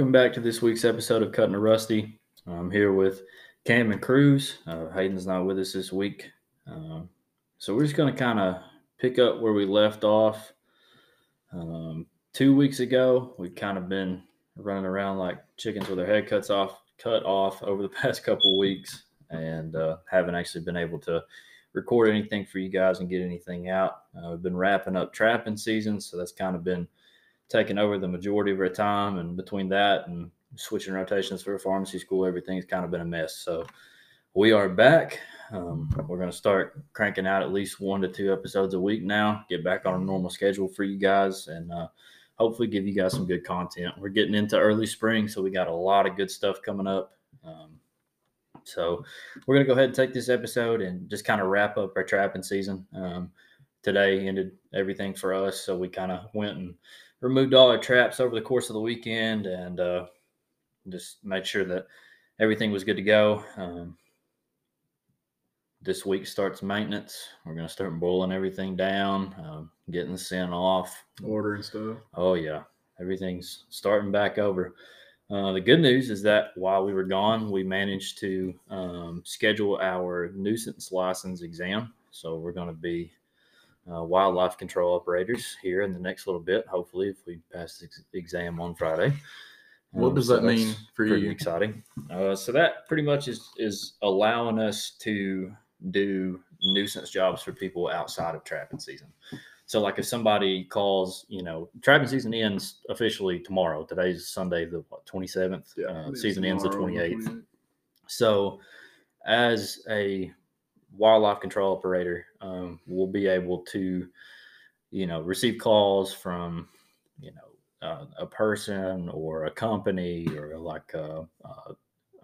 Welcome back to this week's episode of Cutting a Rusty. I'm here with Cam and Cruz. Uh, Hayden's not with us this week. Um, so we're just going to kind of pick up where we left off. Um, two weeks ago, we've kind of been running around like chickens with our head cuts off, cut off over the past couple weeks, and uh, haven't actually been able to record anything for you guys and get anything out. Uh, we've been wrapping up trapping season, so that's kind of been taking over the majority of our time. And between that and switching rotations for pharmacy school, everything's kind of been a mess. So we are back. Um, we're going to start cranking out at least one to two episodes a week now, get back on a normal schedule for you guys, and uh, hopefully give you guys some good content. We're getting into early spring, so we got a lot of good stuff coming up. Um, so we're going to go ahead and take this episode and just kind of wrap up our trapping season. Um, today ended everything for us, so we kind of went and removed all our traps over the course of the weekend and uh, just made sure that everything was good to go. Um, this week starts maintenance. We're going to start boiling everything down, um, getting the scent off, ordering stuff. Oh yeah, everything's starting back over. Uh, the good news is that while we were gone, we managed to um, schedule our nuisance license exam. So we're going to be uh, wildlife control operators here in the next little bit. Hopefully, if we pass the exam on Friday. What Um, does so that mean for pretty you? Exciting. Uh, so that pretty much is is allowing us to do nuisance jobs for people outside of trapping season. So, like if somebody calls, you know, trapping season ends officially tomorrow. Today's Sunday, the twenty seventh. uh, season ends the twenty eighth. So, as a wildlife control operator, um, we'll be able to, you know, receive calls from, you know, uh, a person or a company or like a, a,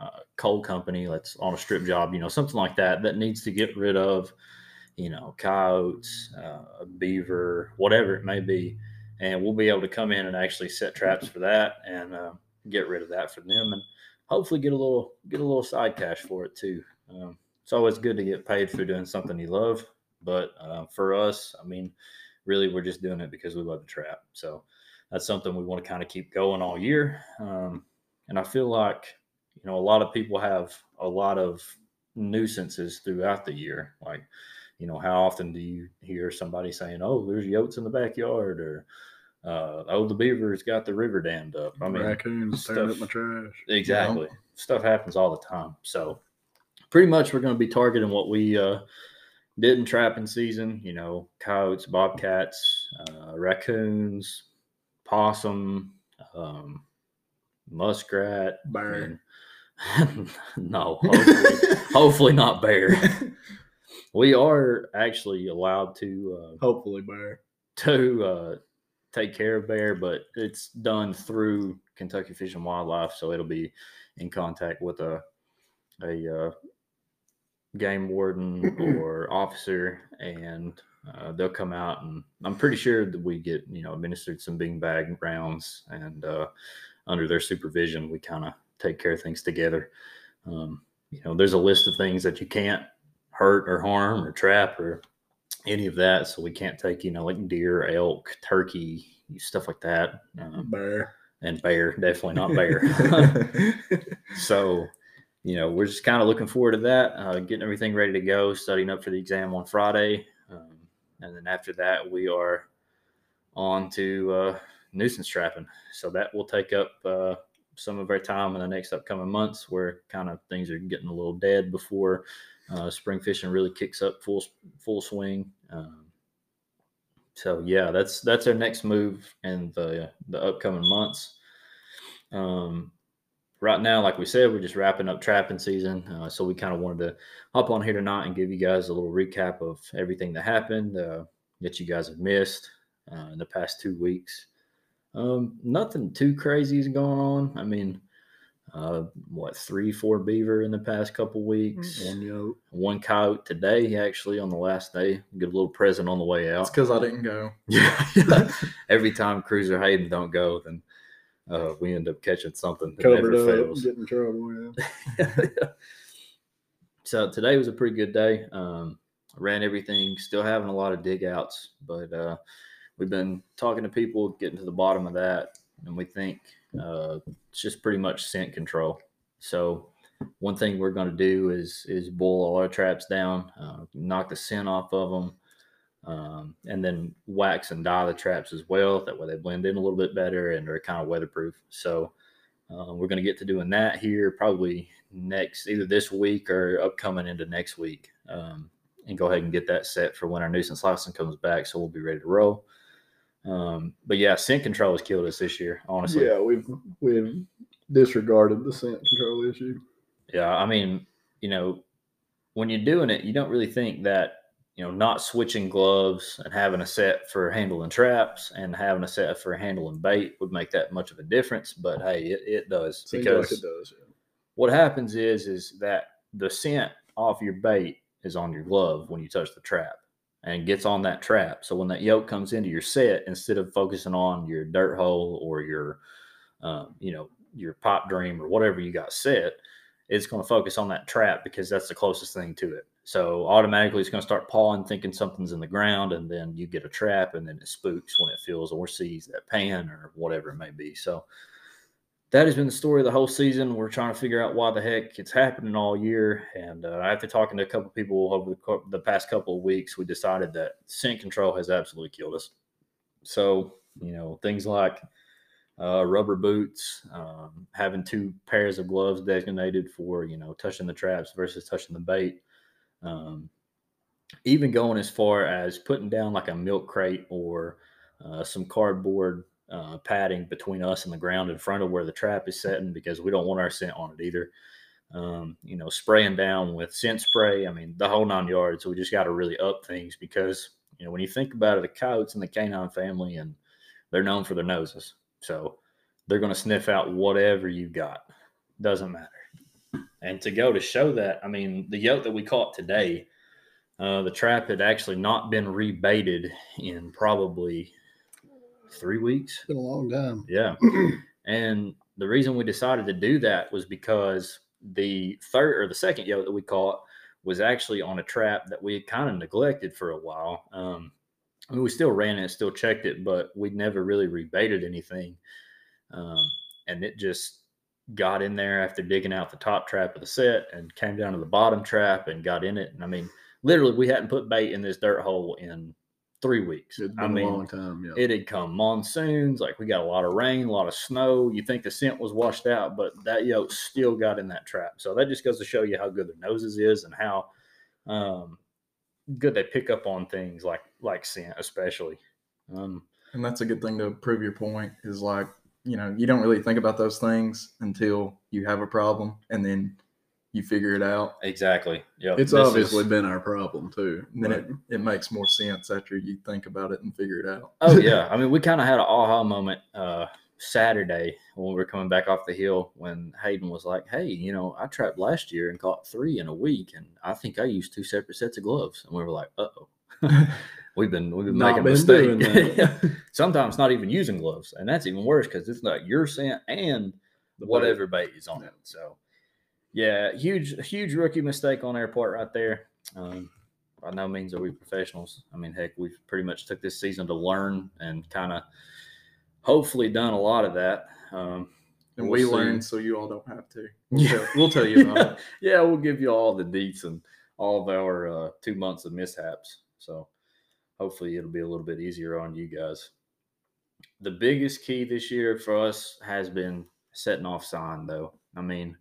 a coal company that's on a strip job, you know, something like that that needs to get rid of, you know, coyotes, uh, beaver, whatever it may be, and we'll be able to come in and actually set traps for that and uh, get rid of that for them and hopefully get a little get a little side cash for it too. Um, it's always good to get paid for doing something you love, but uh, for us, I mean, really, we're just doing it because we love the trap. So that's something we want to kind of keep going all year. Um, and I feel like you know a lot of people have a lot of nuisances throughout the year. Like, you know, how often do you hear somebody saying, "Oh, there's yotes in the backyard," or uh, "Oh, the beaver's got the river dammed up." I mean, raccoons tearing up my trash. Exactly. Stuff happens all the time. So pretty much we're going to be targeting what we uh, did in trapping season, you know, coyotes, bobcats, uh, raccoons, possum, um, muskrat. Bear. and- no, hopefully, hopefully not bear. We are actually allowed to uh, Hopefully, bear. to uh, take care of bear, but it's done through Kentucky Fish and Wildlife, so it'll be in contact with a a uh, game warden or officer, and uh, they'll come out and I'm pretty sure that we get you know administered some bean bag rounds, and uh, under their supervision, we kind of take care of things together. Um, you know, there's a list of things that you can't hurt or harm or trap or any of that. So we can't take, you know, like deer, elk, turkey, stuff like that. Um, Bear. and bear, definitely not bear. so, you know, we're just kind of looking forward to that, uh, getting everything ready to go, studying up for the exam on Friday. Um, and then after that, we are on to uh, nuisance trapping. So that will take up uh, some of our time in the next upcoming months where kind of things are getting a little dead before uh, spring fishing really kicks up full full swing. Um, so yeah, that's that's our next move in the the upcoming months. Um, right now, like we said, we're just wrapping up trapping season, uh, so we kind of wanted to hop on here tonight and give you guys a little recap of everything that happened uh, that you guys have missed uh, in the past two weeks. Um, nothing too crazy is going on. I mean, uh, what three, four beaver in the past couple weeks. One yoke. One coyote today, actually, on the last day. Get a little present on the way out. It's because I didn't go. Yeah. Every time Cruz or Hayden don't go, then uh, we end up catching something that Covered never up, fails. get in trouble. Yeah. so today was a pretty good day. Um, ran everything, still having a lot of dig outs, but uh, we've been talking to people, getting to the bottom of that, and we think uh, it's just pretty much scent control. So one thing we're going to do is is boil all our traps down, uh, knock the scent off of them, um, and then wax and dye the traps as well. That way they blend in a little bit better and are kind of weatherproof. So uh, we're going to get to doing that here probably next, either this week or upcoming into next week, um, and go ahead and get that set for when our nuisance license comes back. So we'll be ready to roll. Um, but yeah, scent control has killed us this year, honestly. Yeah, we've we've disregarded the scent control issue. Yeah, I mean, you know, when you're doing it, you don't really think that you know not switching gloves and having a set for handling traps and having a set for handling bait would make that much of a difference. But hey, it, it does Seems because like it does. Yeah. what happens is is that the scent off your bait is on your glove when you touch the trap and gets on that trap. So when that yolk comes into your set, instead of focusing on your dirt hole or your, um, you know, your pop dream or whatever you got set, it's going to focus on that trap because that's the closest thing to it. So automatically it's going to start pawing, thinking something's in the ground, and then you get a trap, and then it spooks when it feels or sees that pan or whatever it may be. So that has been the story of the whole season. We're trying to figure out why the heck it's happening all year. And uh, after talking to a couple people over the, the past couple of weeks, we decided that scent control has absolutely killed us. So, you know, things like uh, rubber boots, um, having two pairs of gloves designated for, you know, touching the traps versus touching the bait. Um, even going as far as putting down like a milk crate or uh, some cardboard uh, padding between us and the ground in front of where the trap is setting because we don't want our scent on it either. Um, you know, spraying down with scent spray. I mean, the whole nine yards. So we just got to really up things because you know when you think about it, the coyotes in the canine family and they're known for their noses, so they're going to sniff out whatever you've got. Doesn't matter. And to go to show that, I mean, the yoke that we caught today, uh, the trap had actually not been rebaited in probably three weeks. It's been a long time. Yeah. and the reason we decided to do that was because the third or the second yoke that we caught was actually on a trap that we had kind of neglected for a while. Um, I mean, we still ran it, still checked it, but we'd never really rebaited anything. Um, and it just got in there after digging out the top trap of the set and came down to the bottom trap and got in it. And I mean, literally, we hadn't put bait in this dirt hole in three weeks. It's been I mean, a long time. Yeah. it had come monsoons, like we got a lot of rain, a lot of snow. You think the scent was washed out, but that yoke still got in that trap. So that just goes to show you how good their noses is and how um, good they pick up on things like like scent, especially. Um, And that's a good thing to prove your point is like, you know, you don't really think about those things until you have a problem and then you figure it out. exactly. Yeah. it's obviously been our problem too. And then but- it, it makes more sense after you think about it and figure it out. Oh yeah, I mean, we kind of had an aha moment uh, Saturday when we were coming back off the hill when Hayden was like, "Hey, you know, I trapped last year and caught three in a week, and I think I used two separate sets of gloves." And we were like, "Uh oh." We've been we've been Not making been mistake. doing that. Sometimes not even using gloves, and that's even worse because it's not your scent and The whatever bait is on it. So, yeah, huge huge rookie mistake on our part right there. Um, by no means are we professionals. I mean, heck, we've pretty much took this season to learn and kind of hopefully done a lot of that. Um, And we'll we learned so you all don't have to. We'll, tell, we'll tell you about it. yeah, we'll give you all the deets and all of our uh, two months of mishaps. So hopefully it'll be a little bit easier on you guys. The biggest key this year for us has been setting off sign, though. I mean,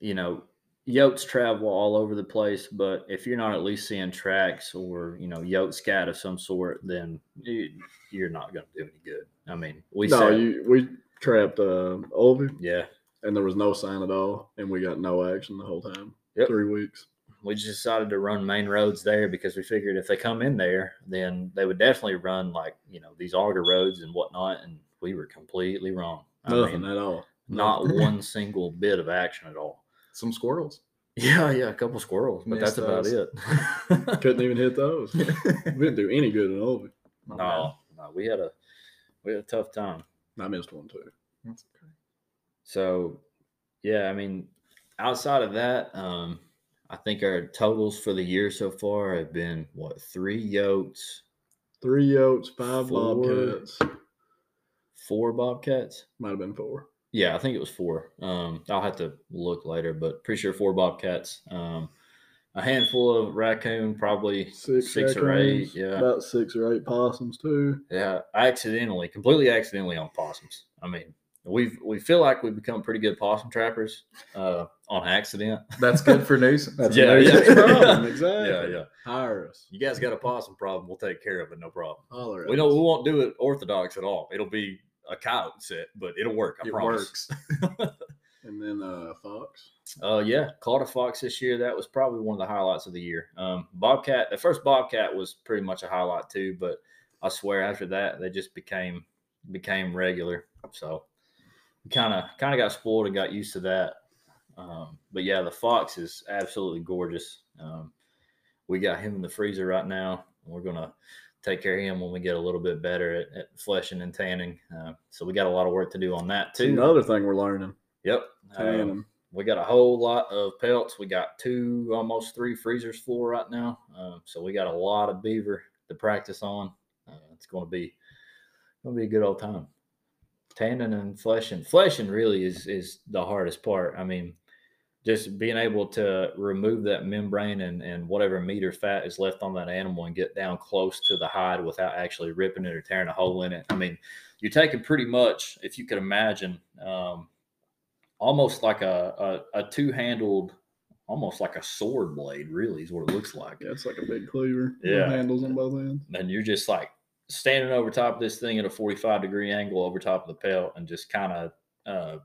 you know, yotes travel all over the place, but if you're not at least seeing tracks or you know yote scat of some sort, then you, you're not going to do any good. I mean, we no, you we trapped uh Olvie yeah, and there was no sign at all, and we got no action the whole time. Yep. Three weeks. We just decided to run main roads there because we figured if they come in there, then they would definitely run like you know these auger roads and whatnot, and we were completely wrong. I Nothing mean, at all. not one single bit of action at all. Some squirrels. Yeah, yeah, a couple squirrels, but Missed that's about those. it. Couldn't even hit those. we didn't do any good in Olvie. My bad. no, no, we had a we had a tough time. I missed one too. That's okay. So, yeah, I mean, outside of that, um, I think our totals for the year so far have been what three yotes, Three yotes, five Four. bobcats. four bobcats. Might have been four. Yeah, I think it was four. Um, I'll have to look later, but pretty sure four bobcats. Um, a handful of raccoon, probably Six, Six or eight, yeah. About six or eight possums too. Yeah, accidentally, completely accidentally on possums. I mean, we've we feel like we've become pretty good possum trappers uh, on accident. That's good for nuisance. That's Yeah, a yeah. problem. Exactly. Yeah, yeah. Hire us. You guys got a possum problem? We'll take care of it, no problem. Holler We don't. We won't do it orthodox at all. It'll be a coyote set, but it'll work. I It promise. works. And then uh, fox. Uh, yeah, caught a fox this year. That was probably one of the highlights of the year. Um, bobcat. The first bobcat was pretty much a highlight too, but I swear after that they just became became regular. So kind of kind of got spoiled and got used to that. Um, but yeah, the fox is absolutely gorgeous. Um, we got him in the freezer right now. We're gonna take care of him when we get a little bit better at, at fleshing and tanning. Uh, so we got a lot of work to do on that too. another thing we're learning. Yep. Tanning Um, we got a whole lot of pelts. We got two, almost three freezers full right now. Um, so we got a lot of beaver to practice on. Uh, it's going to be going to be a good old time. Tanning and fleshing. Fleshing really is is the hardest part. I mean, just being able to remove that membrane and, and whatever meat or fat is left on that animal and get down close to the hide without actually ripping it or tearing a hole in it. I mean, you're taking pretty much, if you could imagine, um, almost like a, a, a two-handled almost like a sword blade really is what it looks like Yeah, it's like a big cleaver. Yeah. handles on both ends. and you're just like standing over top of this thing at a 45 degree angle over top of the pelt and just kind of uh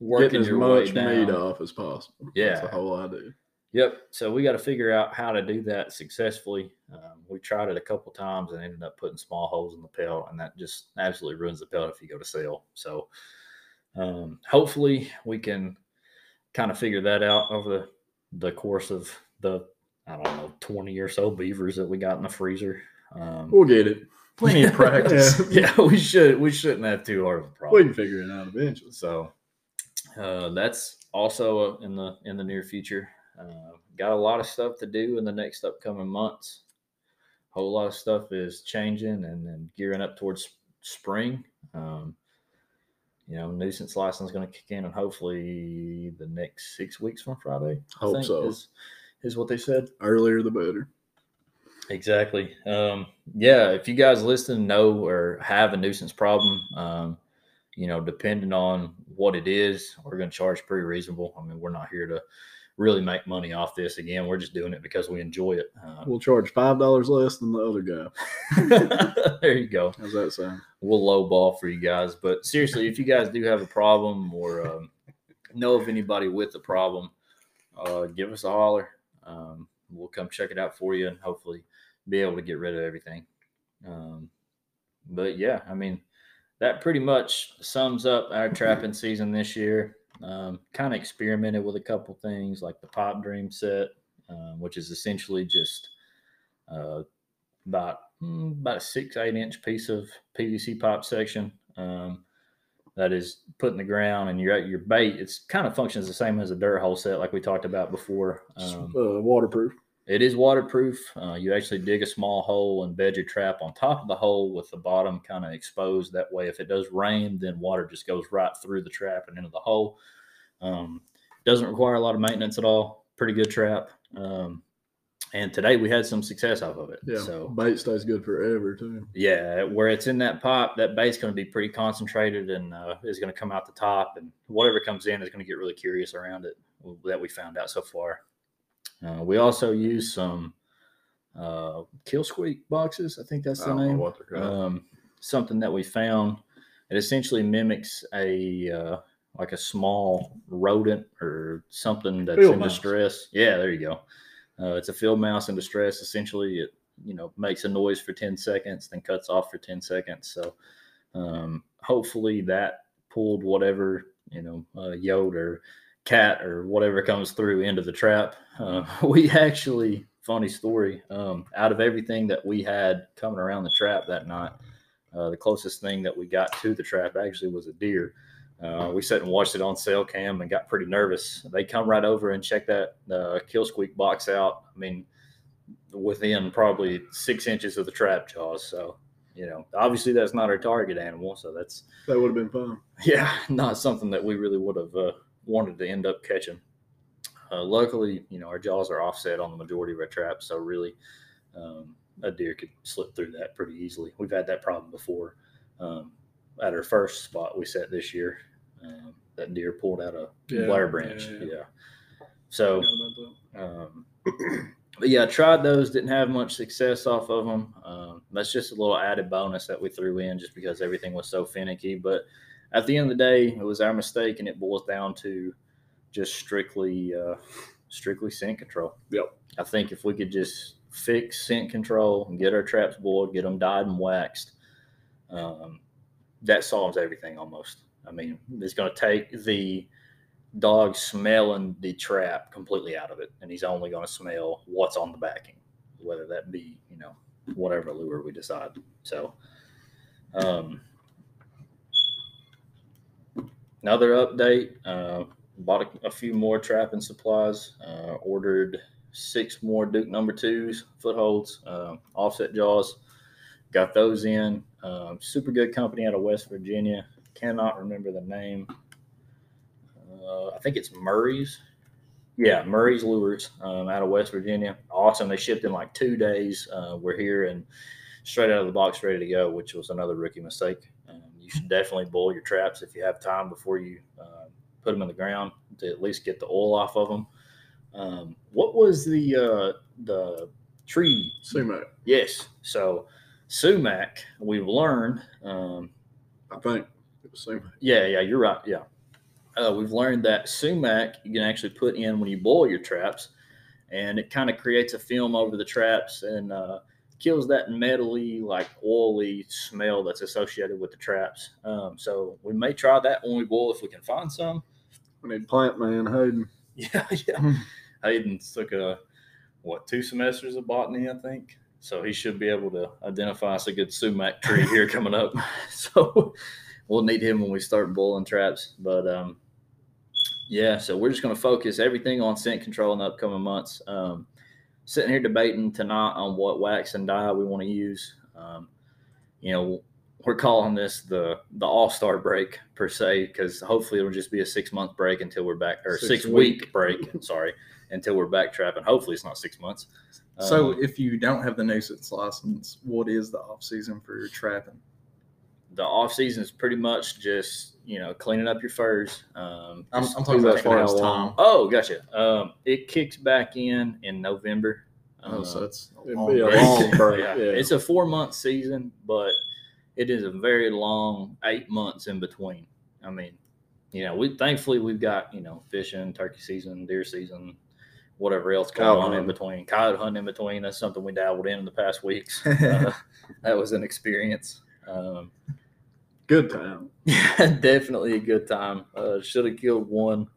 working Getting as your much meat off as possible. Yeah. That's the whole idea. Yep. So we got to figure out how to do that successfully. Um, we tried it a couple times and ended up putting small holes in the pelt, and that just absolutely ruins the pelt if you go to sell. So um, hopefully we can kind of figure that out over the, the course of the I don't know twenty or so beavers that we got in the freezer. Um, We'll get it. Plenty of practice. yeah, we should we shouldn't have too hard of a problem. We can figure it out eventually. So uh, that's also in the in the near future. Uh, got a lot of stuff to do in the next upcoming months. A whole lot of stuff is changing and, and gearing up towards spring. Um, you know, nuisance license is going to kick in, and hopefully the next six weeks from Friday. I Hope think so. Is, is what they said. Earlier the better. Exactly. Um, yeah, if you guys listen, know or have a nuisance problem, um, you know, depending on what it is, we're going to charge pretty reasonable. I mean, we're not here to really make money off this. Again, we're just doing it because we enjoy it. Uh, We'll charge five dollars less than the other guy. there you go. How's that sound? We'll low ball for you guys. But seriously, if you guys do have a problem or um, know of anybody with a problem, uh, give us a holler. Um, we'll come check it out for you and hopefully be able to get rid of everything. Um, but yeah, I mean, that pretty much sums up our trapping season this year. Um, kind of experimented with a couple things like the Pop Dream set, um, which is essentially just uh, about mm, about a six eight inch piece of PVC pipe section um, that is put in the ground, and you're at your bait. It's kind of functions the same as a dirt hole set, like we talked about before. Um, uh, waterproof. It is waterproof. Uh, you actually dig a small hole and bed your trap on top of the hole with the bottom kind of exposed. That way, if it does rain, then water just goes right through the trap and into the hole. Um, doesn't require a lot of maintenance at all. Pretty good trap. Um, and today we had some success off of it. Yeah. So Bait stays good forever too. yeah, where it's in that pipe, that bait's going to be pretty concentrated and uh, is going to come out the top, and whatever comes in is going to get really curious around it. That we found out so far. Uh, we also use some uh, kill squeak boxes. I think that's the name. what they're called. Um, something that we found. It essentially mimics a uh, like a small rodent or something that's Field in mouse. distress. Yeah, there you go. Uh, it's a field mouse in distress. Essentially, it you know makes a noise for 10 seconds then cuts off for 10 seconds so um, hopefully that pulled whatever you know uh, yod or cat or whatever comes through into the trap uh, we actually funny story um, out of everything that we had coming around the trap that night uh, the closest thing that we got to the trap actually was a deer uh, we sat and watched it on cell cam and got pretty nervous. They come right over and check that uh, kill squeak box out. I mean, within probably six inches of the trap jaws. So you know, obviously that's not our target animal, so that's That would have been fun. yeah, not something that we really would have uh, wanted to end up catching. Uh, luckily, you know, our jaws are offset on the majority of our traps, so really, um, a deer could slip through that pretty easily. We've had that problem before. Um, at our first spot we set this year, um, that deer pulled out a Yeah, Blair branch. yeah, Yeah. yeah. So, um, but yeah, tried those. Didn't have much success off of them. Um, that's just a little added bonus that we threw in, just because everything was so finicky. But at the end of the day, it was our mistake, and it boils down to just strictly, uh, strictly scent control. Yep. I think if we could just fix scent control and get our traps boiled, get them dyed and waxed, um, that solves everything almost. I mean, it's going to take the dog smelling the trap completely out of it, and he's only going to smell what's on the backing, whether that be you know whatever lure we decide. So, um, another update: uh, bought a, a few more trapping supplies. Uh, ordered six more Duke number twos footholds, uh, offset jaws. Got those in. Um, super good company out of West Virginia. Cannot remember the name. Uh, I think it's Murray's. Yeah, Murray's Lures um, out of West Virginia. Awesome. They shipped in like two days. Uh, we're here and straight out of the box, ready to go, which was another rookie mistake. You should definitely boil your traps if you have time before you uh, put them in the ground to at least get the oil off of them. Um, what was the uh, the tree Sumac, Yes. So sumac, we've learned. Um, I think it was Sumac. yeah, yeah, you're right. Yeah, uh, we've learned that sumac you can actually put in when you boil your traps, and it kind of creates a film over the traps and uh, kills that metally, like oily smell that's associated with the traps. Um, so we may try that when we boil if we can find some. We need Plant Man Hayden. Yeah, yeah. Hayden took a what two semesters of botany, I think. So he should be able to identify us a good sumac tree here coming up. So we'll need him when we start boiling traps. But um, yeah, so we're just going to focus everything on scent control in the upcoming months. Um, sitting here debating tonight on what wax and dye we want to use. Um, you know, we're calling this the the all star break per se because hopefully it'll just be a six month break until we're back or Six six, week. week break. sorry, until we're back trapping. Hopefully it's not six months. So Um, if you don't have the nuisance license, what is the off season for your trapping? The off season is pretty much just you know cleaning up your furs. Um, I'm, I'm talking about as taking far how as long? time. oh, gotcha. Um, it kicks back in in November. Oh, so Um, it's a long be a break. long break. yeah, Yeah. it's a four month season, but it is a very long eight months in between. I mean, you know, we thankfully we've got you know fishing, turkey season, deer season, whatever else going Coyote on in between. Coyote hunting in between. That's something we dabbled in in the past weeks. Uh, that was an experience. Um, Good time. yeah, definitely a good time. Uh, Should have killed one.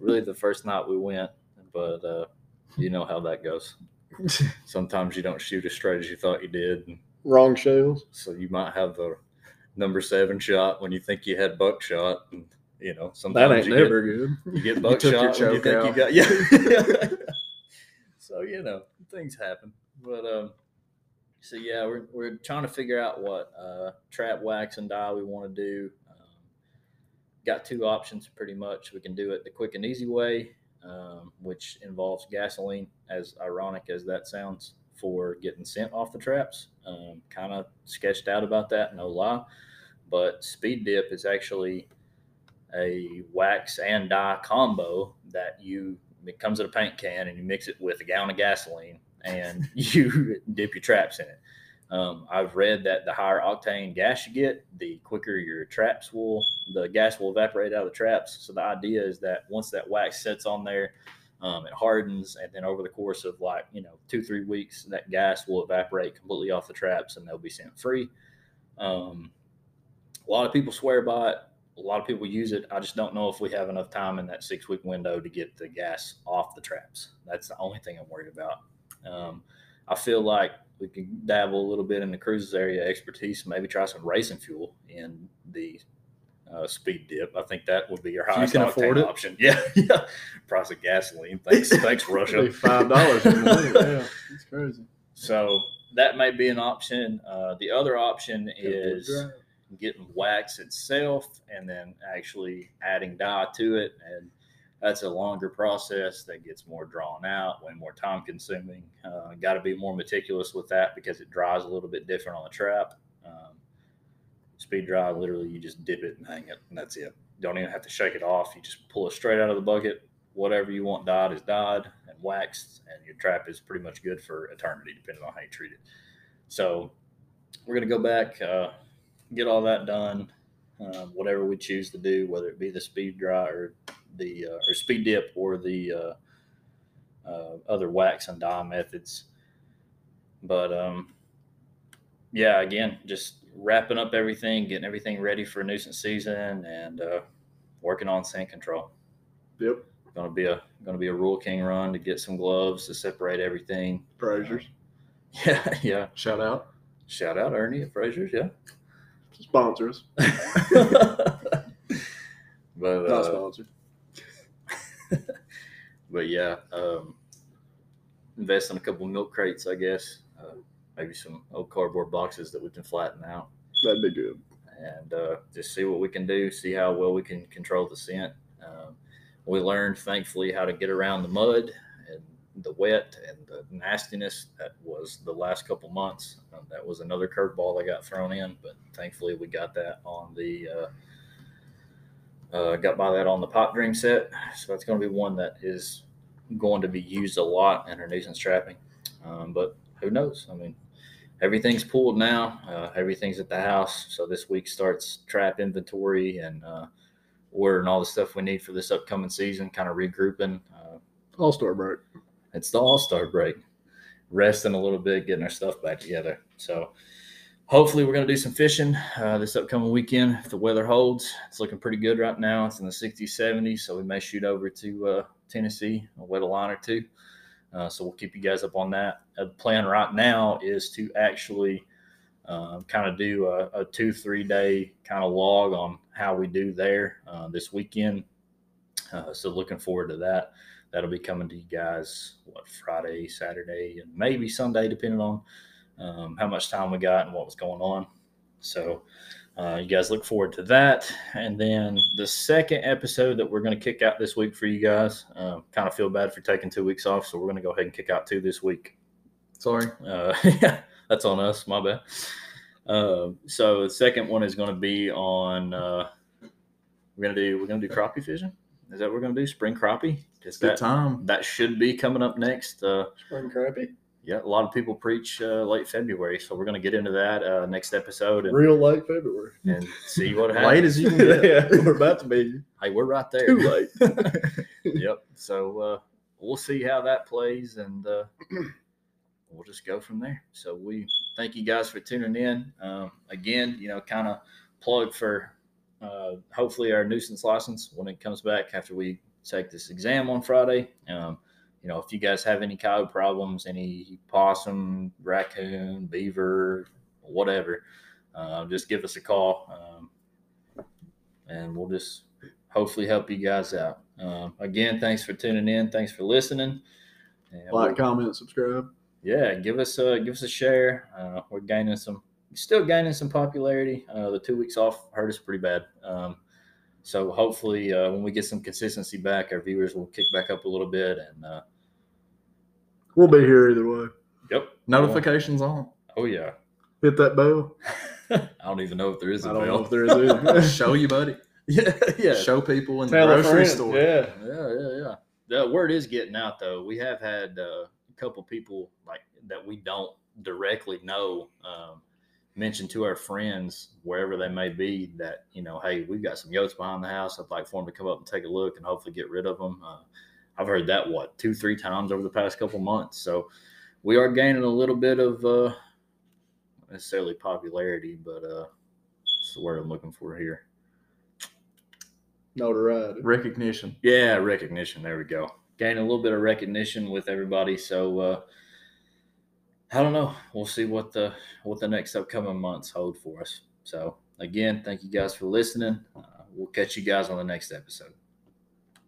Really, the first night we went, but uh, you know how that goes. Sometimes you don't shoot as straight as you thought you did, Wrong shells. so you might have the number seven shot when you think you had buckshot, and you know sometimes That ain't you never good. you get You buckshot when you choke think you got yeah. so you know things happen, but um, so yeah, we're we're trying to figure out what uh, trap wax and dye we want to do. Um, got two options pretty much. We can do it the quick and easy way, um, which involves gasoline. As ironic as that sounds, for getting scent off the traps. Um, kind of sketched out about that, no lie. But speed dip is actually a wax and dye combo that you it comes in a paint can and you mix it with a gallon of gasoline and you dip your traps in it. Um, I've read that the higher octane gas you get, the quicker your traps will, the gas will evaporate out of the traps. So the idea is that once that wax sets on there, um, it hardens, and then over the course of like you know two three weeks, that gas will evaporate completely off the traps, and they'll be sent free. Um, a lot of people swear by it. A lot of people use it. I just don't know if we have enough time in that six week window to get the gas off the traps. That's the only thing I'm worried about. Um, I feel like we can dabble a little bit in the Cruz's area expertise, maybe try some racing fuel in the uh, speed dip. I think that would be your you highest can octane afford it? option. Yeah, yeah. Price of gasoline. Thanks, thanks, Russia. Five dollars. yeah, it's crazy. So that may be an option. Uh, the other option is getting wax itself and then actually adding dye to it. And that's a longer process that gets more drawn out, way more time consuming. Uh, Got to be more meticulous with that because it dries a little bit different on the trap. Um, speed dry, literally, you just dip it and hang it, and that's it. Don't even have to shake it off. You just pull it straight out of the bucket. Whatever you want dyed is dyed and waxed, and your trap is pretty much good for eternity, depending on how you treat it. So we're gonna go back, uh, get all that done, uh, whatever we choose to do, whether it be the speed dry or the uh, or speed dip or the uh, uh, other wax and dye methods. But um, yeah, again, just wrapping up everything, getting everything ready for a nuisance season, and uh, working on scent control. Yep. To be a to be a Rural King run to get some gloves to separate everything. Fraser's. Yeah, yeah. Shout out. Shout out Ernie at Fraser's, yeah. Sponsors. but Not uh, sponsored. but yeah, um, invest in a couple milk crates, I guess. Uh, maybe some old cardboard boxes that we can flatten out, That'd be good. and uh, just see what we can do. See how well we can control the scent. Um, we learned, thankfully, how to get around the mud and the wet and the nastiness that was the last couple months. Um, that was another curveball that got thrown in, but thankfully we got that on the. Uh, uh, got by that on the Pop dream set, so that's going to be one that is going to be used a lot in our nuisance trapping. Um, but who knows? I mean, everything's pulled now. Uh, everything's at the house. So this week starts trap inventory and uh, ordering all the stuff we need for this upcoming season. Kind of regrouping. Uh, All star break. it's the All Star break, resting a little bit, getting our stuff back together. So hopefully we're going to do some fishing uh, this upcoming weekend if the weather holds. It's looking pretty good right now. It's in the 60s, 70s, so we may shoot over to uh, Tennessee, a wet a line or two. Uh, so we'll keep you guys up on that. The plan right now is to actually uh, kind of do a, a two, three day kind of log on how we do there uh, this weekend. Uh, so looking forward to that that'll be coming to you guys what Friday, Saturday, and maybe Sunday, depending on um, how much time we got and what was going on. So uh, you guys look forward to that. And then the second episode that we're going to kick out this week for you guys. Uh, kind of feel bad for taking two weeks off, so we're going to go ahead and kick out two this week. Sorry. Uh, yeah, that's on us. My bad. Uh, so the second one is going to be on. Uh, we're gonna do. We're gonna do crappie fishing. Is that what we're gonna do? Spring crappie. Is Good that time. that should be coming up next? Uh, Spring crappie. Yeah, a lot of people preach uh, late February, so we're gonna get into that uh, next episode and, Real late February. and see what happens. Late as you can get. yeah, we're about to be Hey, we're right there. too late. yep. So uh, we'll see how that plays, and uh, we'll just go from there. So we thank you guys for tuning in. Um, again, you know, kind of plug for uh, hopefully our nuisance license when it comes back after we take this exam on Friday. Um, you know, if you guys have any coyote problems, any possum, raccoon, beaver, whatever, uh, just give us a call, um, and we'll just hopefully help you guys out. Um, again, thanks for tuning in. Thanks for listening. And Like, we'll- comment, subscribe. yeah, give us a give us a share. Uh, we're gaining some, still gaining some popularity. Uh, the two weeks off hurt us pretty bad. Um, so hopefully, uh, when we get some consistency back, our viewers will kick back up a little bit. And uh, We'll be here either way. yep, Notifications on. Oh yeah, Hit that bell. I don't even know if there is a I don't know bell. if there is either. Show you, buddy. yeah, yeah, Show people in the Tell a grocery friend. store. Yeah. Yeah, yeah, yeah. The word is getting out though. We have had uh, a couple people like that we don't directly know um, mention to our friends wherever they may be that you know, hey, we've got some yotes behind the house. I'd like for them to come up and take a look and hopefully get rid of them. Uh, I've heard that what two, three times over the past couple months. So we are gaining a little bit of uh, not necessarily popularity, but uh, that's the word I'm looking for here. Notoriety. Recognition. Yeah, recognition. There we go. Gain a little bit of recognition with everybody. So uh, I don't know. We'll see what the what the next upcoming months hold for us. So again, thank you guys for listening. Uh, we'll catch you guys on the next episode.